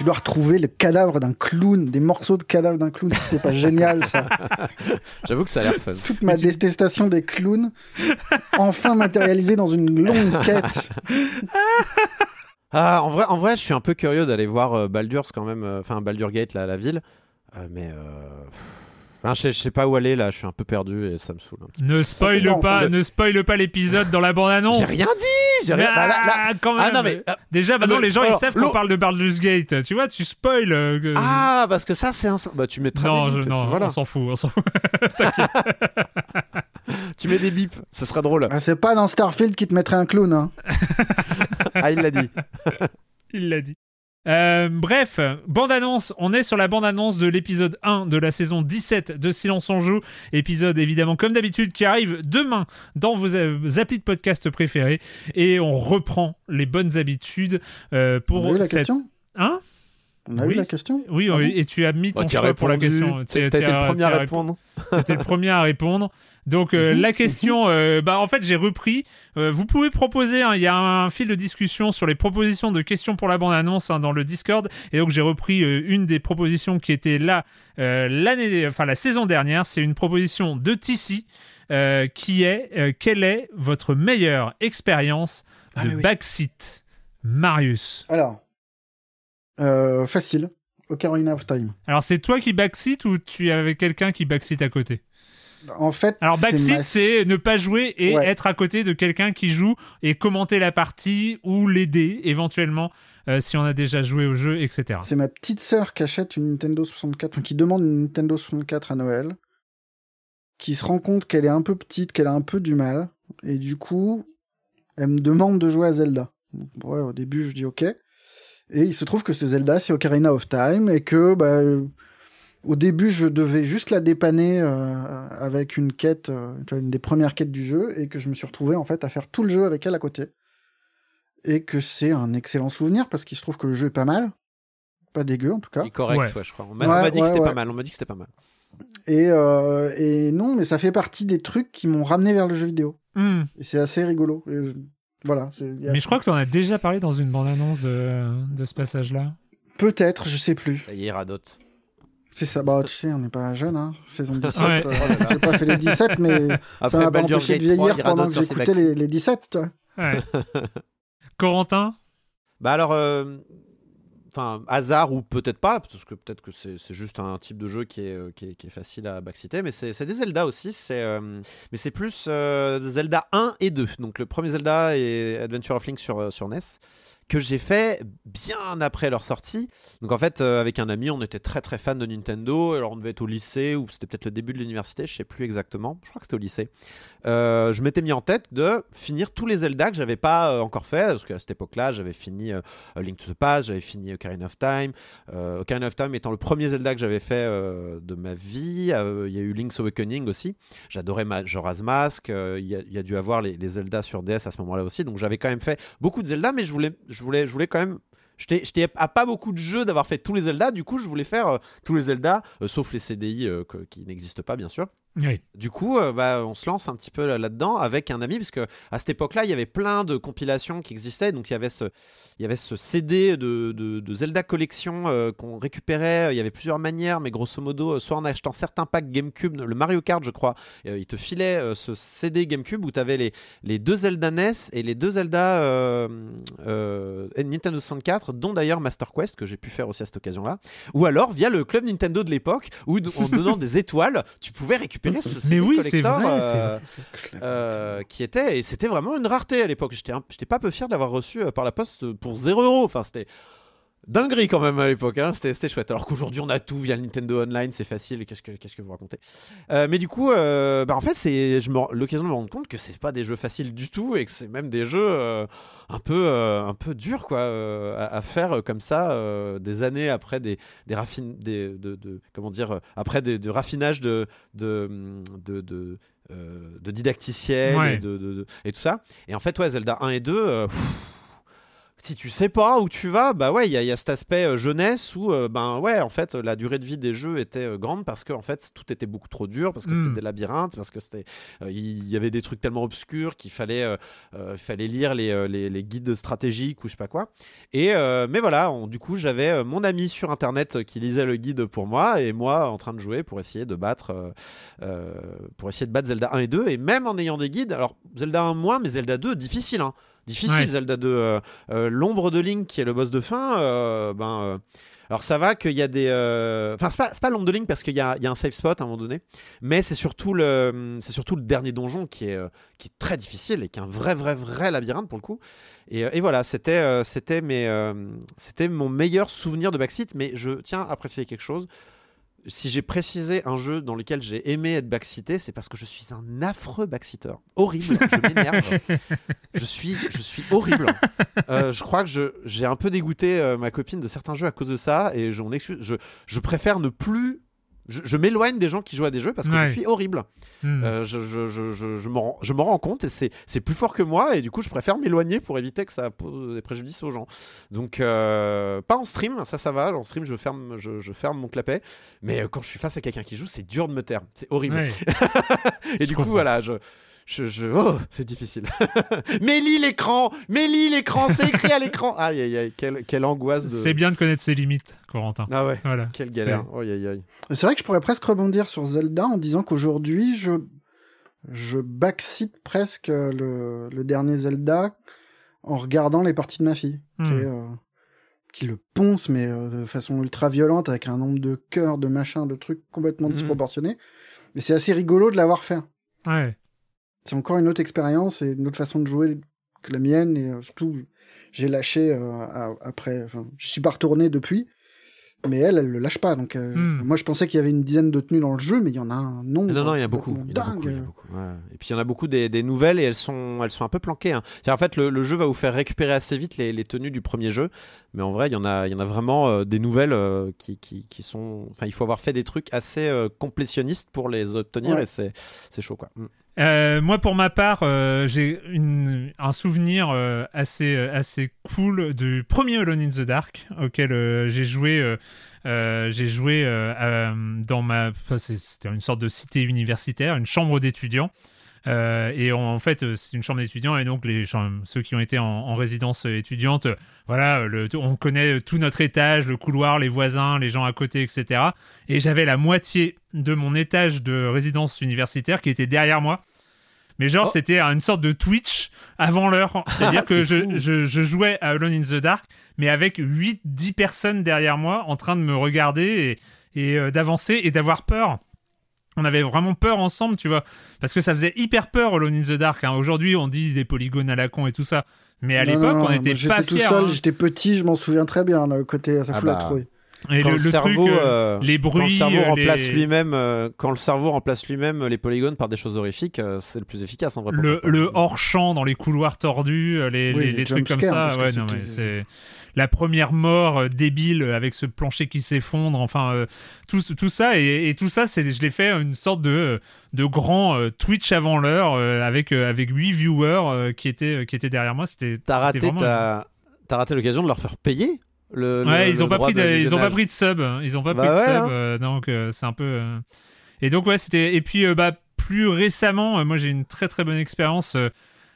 Tu dois retrouver le cadavre d'un clown, des morceaux de cadavre d'un clown. C'est pas génial ça. J'avoue que ça a l'air fun. Toute ma détestation des clowns, enfin matérialisée dans une longue quête. Ah, en vrai, en vrai, je suis un peu curieux d'aller voir euh, Baldur's quand même, euh, enfin Baldur Gate, la, la ville. Euh, mais euh, enfin, je, sais, je sais pas où aller là, je suis un peu perdu et ça me saoule. un petit Ne spoil pas, ne spoil pas l'épisode dans la bande-annonce. peu. J'ai rien dit, j'ai rien. Ah, bah, là- là- quand même. Ah non mais euh, Déjà, maintenant, le- les gens, ils savent qu'on parle de Baldur's Gate. Tu vois, tu spoil. euh, ah parce que ça c'est un. Bah tu mettras non, des je- bips, non, voilà. on s'en fout, on s'en fout. Tu mets des bips, ça sera drôle. Ah, c'est pas dans Starfield qui te mettrait un clown. Hein. ah il l'a dit. Il l'a dit. Euh, bref, bande-annonce, on est sur la bande-annonce de l'épisode 1 de la saison 17 de Silence on joue, épisode évidemment comme d'habitude qui arrive demain dans vos, euh, applis de podcast préférés. Et on reprend les bonnes habitudes euh, pour On a eu la cette... question? Hein? On a Oui. eu la question Oui, Ah oui, bon et tu as mis ton tu choix pour la question. Tu- été tu le as- premier tu à as répondre. T'étais le premier à répondre. Donc euh, Mhm. la question, euh, bah en fait j'ai repris. Euh, vous pouvez proposer. hein, Il y a un fil de discussion sur les propositions de questions pour la bande annonce dans le Discord. Et donc j'ai repris euh, une des propositions qui était là euh, l'année, enfin la saison dernière. C'est une proposition de Tissi euh, qui est euh, quelle est votre meilleure expérience Ah, de oui. backseat, Marius? Alors, euh, facile. Ocarina of Time. Alors c'est toi qui backseat ou tu avais quelqu'un qui backseat à côté? En fait, Alors c'est backseat, ma- c'est ne pas jouer et Ouais. être à côté de quelqu'un qui joue et commenter la partie ou l'aider éventuellement euh, si on a déjà joué au jeu, etc. C'est ma petite sœur qui achète une Nintendo 64, enfin qui demande une Nintendo 64 à Noël, qui se rend compte qu'elle est un peu petite, qu'elle a un peu du mal, et du coup, elle me demande de jouer à Zelda. Ouais, au début, je dis ok. Et il se trouve que ce Zelda, c'est Ocarina of Time, et que, bah, au début, je devais juste la dépanner euh, avec une quête, euh, une des premières quêtes du jeu, et que je me suis retrouvé, en fait, à faire tout le jeu avec elle à côté. Et que c'est un excellent souvenir, parce qu'il se trouve que le jeu est pas mal. Pas dégueu, en tout cas. Il est correct, Ouais. ouais, je crois. On m'a Ouais, dit ouais, que c'était ouais. pas mal. On m'a dit que c'était pas mal. Et, euh, et non, mais ça fait partie des trucs qui m'ont ramené vers le jeu vidéo. Hmm. Et c'est assez rigolo. Et je- Voilà. a- Mais je crois que tu en as déjà parlé dans une bande-annonce de, de ce passage-là. Peut-être, je sais plus. Ça y est, radote. C'est ça. Bah, tu sais, on n'est pas jeune, hein. Saison 17. Ouais. euh, j'ai pas fait les 17, mais ça Après m'a pas empêché de Gate 3, vieillir il pendant que j'écoutais les, vaccins. les 17. tu vois. Ouais. Corentin? Bah alors, euh, enfin, hasard ou peut-être pas, parce que peut-être que c'est juste un type de jeu qui est, euh, facile à backseater, mais c'est des Zelda aussi, euh, mais c'est plus euh, Zelda 1 et 2. Donc le premier Zelda est Adventure of Link sur, sur NES, que j'ai fait bien après leur sortie. Donc en fait, euh, avec un ami, on était très très fan de Nintendo. Alors on devait être au lycée ou c'était peut-être le début de l'université, je sais plus exactement. Je crois que c'était au lycée. Euh, je m'étais mis en tête de finir tous les Zelda que j'avais pas euh, encore fait parce qu'à cette époque-là, j'avais fini Link to the Past, j'avais fini Ocarina of Time. Ocarina of Time étant le premier Zelda que j'avais fait de ma vie. Il y a eu Link's Awakening aussi. J'adorais Majora's Mask. Il y, a dû avoir les, Zelda sur DS à ce moment-là aussi. Donc j'avais quand même fait beaucoup de Zelda, mais je voulais, je voulais quand même J'étais à pas beaucoup de jeux d'avoir fait tous les Zelda, du coup je voulais faire tous les Zelda, sauf les CDI qui n'existent pas bien sûr. Du coup, euh, bah, on se lance un petit peu là-dedans avec un ami, parce que à cette époque-là, il y avait plein de compilations qui existaient. Donc, il y avait ce, il y avait ce CD de, de, Zelda Collection euh, qu'on récupérait. Il y avait plusieurs manières, mais grosso modo, euh, soit en achetant certains packs GameCube, le Mario Kart, je crois, il te filait ce CD GameCube où tu avais les, les deux Zelda NES et les deux Zelda Nintendo 64, dont d'ailleurs Master Quest, que j'ai pu faire aussi à cette occasion-là. Ou alors via le club Nintendo de l'époque, où en donnant des étoiles, tu pouvais récupérer mais oui, c'est vrai, euh, euh, qui était et c'était vraiment une rareté à l'époque. J'étais, j'étais pas peu fier d'avoir reçu euh, par la poste pour 0 euros. Enfin, c'était dinguerie quand même à l'époque, hein. c'était, chouette. Alors qu'aujourd'hui on a tout via Nintendo Online, c'est facile. Qu'est-ce que, qu'est-ce que vous racontez? Mais du coup, bah, en fait, c'est l'occasion de me rendre compte que c'est pas des jeux faciles du tout et que c'est même des jeux un peu un peu durs quoi à, faire comme ça des années après des des, raffin... des de, de, comment dire après des, de raffinage de de, de, de de didacticiel et, de, et, tout ça. Et en fait, ouais, Zelda 1 et 2, si tu sais pas où tu vas, bah ouais, il y, a cet aspect euh, jeunesse où, euh, ben ouais, en fait, la durée de vie des jeux était euh, grande parce que en fait, tout était beaucoup trop dur, parce que c'était hmm. des labyrinthes, parce que c'était, il y avait des trucs tellement obscurs qu'il fallait, fallait lire les, les, guides stratégiques ou je sais pas quoi. Et mais voilà, du coup, j'avais mon ami sur internet qui lisait le guide pour moi et moi en train de jouer pour essayer de battre, pour essayer de battre Zelda 1 et 2 et même en ayant des guides, alors Zelda 1 moins, mais Zelda 2 difficile, hein difficile Zelda 2. Euh, euh, l'ombre de Link qui est le boss de fin, euh, ben. alors ça va qu'il y a des... Enfin, c'est pas, pas l'ombre de Link parce qu'il y a, y a, un safe spot à un moment donné, mais c'est surtout, le, c'est surtout le dernier donjon qui est, qui est très difficile et qui est un vrai, vrai, vrai labyrinthe pour le coup. Et, et voilà, c'était, c'était, mes, c'était mon meilleur souvenir de Backseat, mais je tiens à préciser quelque chose si j'ai précisé un jeu dans lequel j'ai aimé être backseaté, c'est parce que je suis un affreux backseater. Horrible, je m'énerve. je, suis, je suis horrible. Euh, je crois que j'ai un peu dégoûté euh, ma copine de certains jeux à cause de ça et je, je, je préfère ne plus je, m'éloigne des gens qui jouent à des jeux parce que je suis horrible. Hmm. Euh, je, je, je, je, me rends, compte et c'est plus fort que moi et du coup je préfère m'éloigner pour éviter que ça pose des préjudices aux gens. Donc euh, pas en stream, ça ça va, en stream je ferme, je, ferme mon clapet, mais euh, quand je suis face à quelqu'un qui joue c'est dur de me taire, c'est horrible. et du coup voilà, je, je, Oh, c'est difficile. mais lis l'écran Mais lis l'écran C'est écrit à l'écran Aïe, aïe, aïe, quelle, quelle angoisse. De... C'est bien de connaître ses limites, Corentin. Ah ouais, voilà. quelle galère. C'est vrai que je pourrais presque rebondir sur Zelda en disant qu'aujourd'hui, je, je backseat presque le, le, dernier Zelda en regardant les parties de ma fille. Qui, hmm. euh, qui, le ponce, mais euh, de façon ultra violente, avec un nombre de cœurs, de machins, de trucs complètement hmm. disproportionnés. Mais c'est assez rigolo de l'avoir fait. Ouais c'est encore une autre expérience et une autre façon de jouer que la mienne. Et euh, surtout, j'ai lâché euh, après. Enfin, je suis pas retourné depuis. Mais elle, elle le lâche pas. Donc, euh, hmm. moi, je pensais qu'il y avait une dizaine de tenues dans le jeu, mais il y en a un nombre. Non, non, il y en a beaucoup. Il y en a beaucoup, Et puis il y en a beaucoup des, des, nouvelles et elles sont, elles sont un peu planquées. Hein. En fait, le, jeu va vous faire récupérer assez vite les, les, tenues du premier jeu, mais en vrai, il y en a, il y en a vraiment des nouvelles qui, qui, qui, sont. Enfin, il faut avoir fait des trucs assez complétionnistes pour les obtenir et c'est chaud, quoi. Hmm. Euh, moi, pour ma part, euh, j'ai un souvenir euh, assez, assez cool du premier Alone in the Dark auquel j'ai joué. j'ai joué dans ma. C'était une sorte de cité universitaire, une chambre d'étudiants. Euh, et en fait, euh, c'est une chambre d'étudiants et donc les ceux qui ont été en, résidence étudiante, voilà, le, on connaît tout notre étage, le couloir, les voisins, les gens à côté, etc. Et j'avais la moitié de mon étage de résidence universitaire qui était derrière moi. Mais genre, oh. c'était une sorte de Twitch avant l'heure. C'est-à-dire que je, je, je, jouais à Alone in the Dark, mais avec 8-10 personnes derrière moi en train de me regarder et, et euh, d'avancer et d'avoir peur on avait vraiment peur ensemble, tu vois, parce que ça faisait hyper peur Alone in the Dark. Hein. Aujourd'hui, on dit des polygones à la con et tout ça, mais à l'époque, on n'était pas tout fiers. seul, hein. j'étais petit, je m'en souviens très bien, le côté ça Ah fout la bah. trouille. Et quand le, cerveau, truc, euh, euh, les quand bruits, le cerveau remplace les- lui-même, euh, quand le cerveau remplace lui-même les polygones par des choses horrifiques, euh, c'est le plus efficace en vrai. pour le, le hors-champ dans les couloirs tordus, euh, les, Oui, les- les les trucs comme ça. parce que Ouais, non, c'était- mais c'est la première mort euh, débile avec ce plancher qui s'effondre. Enfin, euh, tout, tout ça et, et tout ça, c'est je l'ai fait une sorte de de grand euh, Twitch avant l'heure euh, avec euh, avec huit viewers euh, qui étaient qui étaient derrière moi. C'était T'as raté, vraiment- t'as raté l'occasion de leur faire payer le. Ouais, le- ils ont le pas pris de ils ont pas pris de sub, ils ont pas Bah pris de sub, hein. euh, donc euh, c'est un peu. euh, Et donc ouais, c'était et puis bah plus récemment, moi j'ai une très très bonne expérience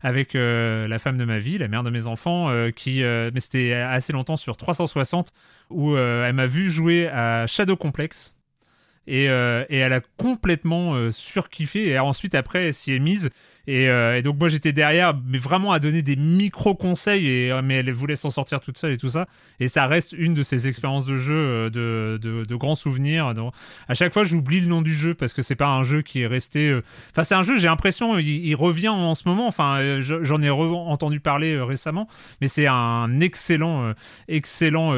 avec la femme de ma vie, la mère de mes enfants, qui mais c'était assez longtemps sur 360 où elle m'a vu jouer à Shadow Complex. Et, euh, et elle a complètement euh, surkiffé. Et ensuite après elle s'y est mise. Et, euh, et donc moi j'étais derrière mais vraiment à donner des micro conseils et mais elle voulait s'en sortir toute seule et tout ça. Et ça reste une de ces expériences de jeu de, de, de grands souvenirs. Donc, à chaque fois j'oublie le nom du jeu parce que c'est pas un jeu qui est resté enfin c'est un jeu j'ai l'impression il, il revient en ce moment. Enfin je- j'en ai entendu parler récemment. Mais c'est un excellent excellent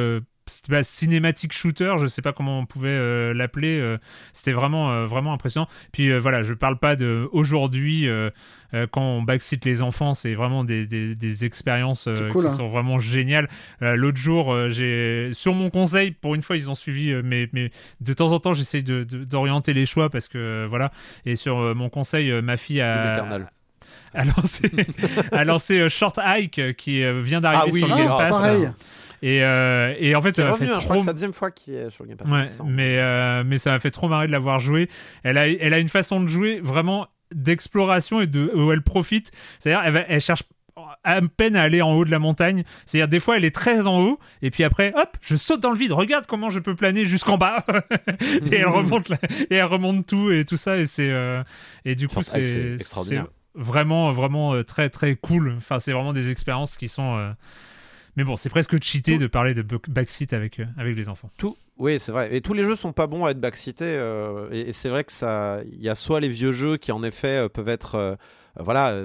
pas cinématique shooter, je sais pas comment on pouvait euh, l'appeler. euh, c'était vraiment euh, vraiment impressionnant. Puis euh, voilà, je parle pas de aujourd'hui euh, euh, quand on backseat les enfants, c'est vraiment des, des, des expériences euh, cool, qui hein. sont vraiment géniales. Euh, L'autre jour, euh, j'ai sur mon conseil, pour une fois ils ont suivi, euh, mais mais de temps en temps j'essaye de- de- d'orienter les choix parce que euh, voilà. Et sur euh, mon conseil, euh, ma fille De a, a lancé a lancé euh, Short Hike qui euh, vient d'arriver Ah oui, sur le ah, Game Ah, Pass. pareil. Et, euh, et en fait, ça m'a fait revenu, hein, je trop crois que c'est la deuxième fois qu'il est sur le Game Pass. Ouais, il me semble. mais, euh, mais ça m'a fait trop marrer de l'avoir joué. Elle a, elle a une façon de jouer vraiment d'exploration et de, où elle profite. C'est-à-dire, elle, cherche à peine à aller en haut de la montagne. C'est-à-dire, des fois, elle est très en haut, et puis après, hop, je saute dans le vide. Regarde comment je peux planer jusqu'en bas. et elle remonte, la- et elle remonte tout et tout ça. Et c'est, euh, et du coup, c'est extraordinaire. vraiment, vraiment très, très cool. Enfin, c'est vraiment des expériences qui sont. euh, Mais bon, c'est presque cheaté Tout- de parler de backseat avec, euh, avec les enfants. Tout, oui, c'est vrai. Et tous les jeux sont pas bons à être backseatés. euh, et et c'est vrai que ça, il y a soit les vieux jeux qui en effet euh, peuvent être, euh, voilà,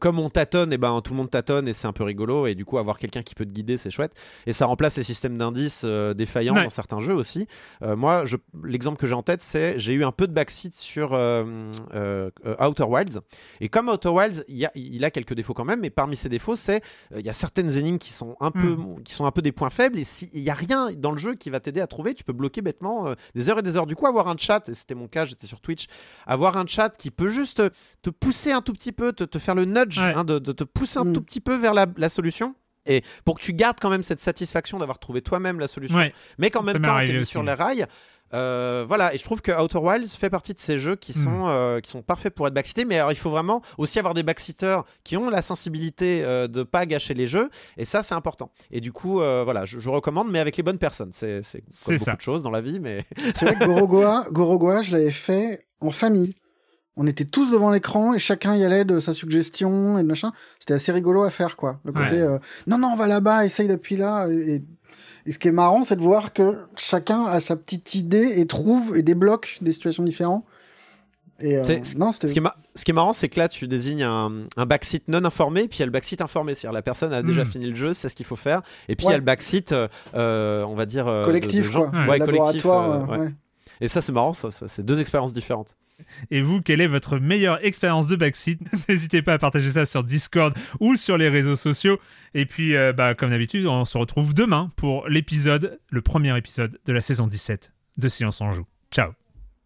comme on tâtonne, et ben tout le monde tâtonne et c'est un peu rigolo. Et du coup, avoir quelqu'un qui peut te guider, c'est chouette. Et ça remplace les systèmes d'indices euh, défaillants Ouais. dans certains jeux aussi. Euh, moi, je- l'exemple que j'ai en tête, c'est j'ai eu un peu de backseat sur euh, Outer Wilds. Et comme Outer Wilds, il, y a, il a quelques défauts quand même, mais parmi ces défauts, c'est il y a certaines énigmes qui sont un peu, qui sont un peu des points faibles. Et s'il n'y a rien dans le jeu qui va t'aider à trouver, tu peux bloquer bêtement des heures et des heures. Du coup, avoir un chat, et c'était mon cas, j'étais sur Twitch, avoir un chat qui peut juste te, te pousser un tout petit peu, te, te faire le nudge, Ouais. hein, de, de te pousser un Mm. tout petit peu vers la, la solution. Et pour que tu gardes quand même cette satisfaction d'avoir trouvé toi-même la solution, Ouais. mais qu'en même temps arrivé t'es mis aussi. sur les rails. Euh, voilà, et je trouve que Outer Wilds fait partie de ces jeux qui Mm. sont, euh, qui sont parfaits pour être backseatés, mais alors il faut vraiment aussi avoir des backseaters qui ont la sensibilité euh, de pas gâcher les jeux, et ça c'est important. Et du coup, euh, voilà, je, je recommande, mais avec les bonnes personnes. C'est c'est comme C'est beaucoup ça. de choses dans la vie, mais C'est vrai que Gorogoa, Gorogoa, je l'avais fait en famille. On était tous devant l'écran et chacun y allait de sa suggestion et de machin. C'était assez rigolo à faire, quoi. Le côté, Ouais. euh, non, non, on va là-bas, essaye d'appuyer là. Et, et ce qui est marrant, c'est de voir que chacun a sa petite idée et trouve et débloque des situations différentes. Et euh, non, ce qui est, ma- ce qui est marrant, c'est que là, tu désignes un, un backseat non informé, puis il y a le backseat informé. C'est-à-dire la personne a déjà Mm. fini le jeu, c'est ce qu'il faut faire, et puis il y Ouais. a le backseat, euh, on va dire de- collectif, de gens- quoi. Ouais, Ouais, collectif. Laboratoire, ouais. ouais. Et ça, c'est marrant, ça, ça, c'est deux expériences différentes. Et vous, quelle est votre meilleure expérience de backseat N'hésitez pas à partager ça sur Discord ou sur les réseaux sociaux. Et puis, euh, bah, comme d'habitude, on se retrouve demain pour l'épisode, le premier épisode de la saison 17 de Silence en Joue. Ciao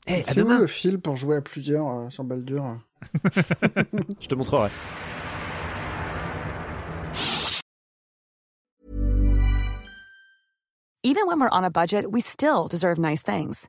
Eh, à C'est le fil pour jouer à plusieurs euh, sur Baldur Je te montrerai. Even when we're on a budget, we still deserve nice things.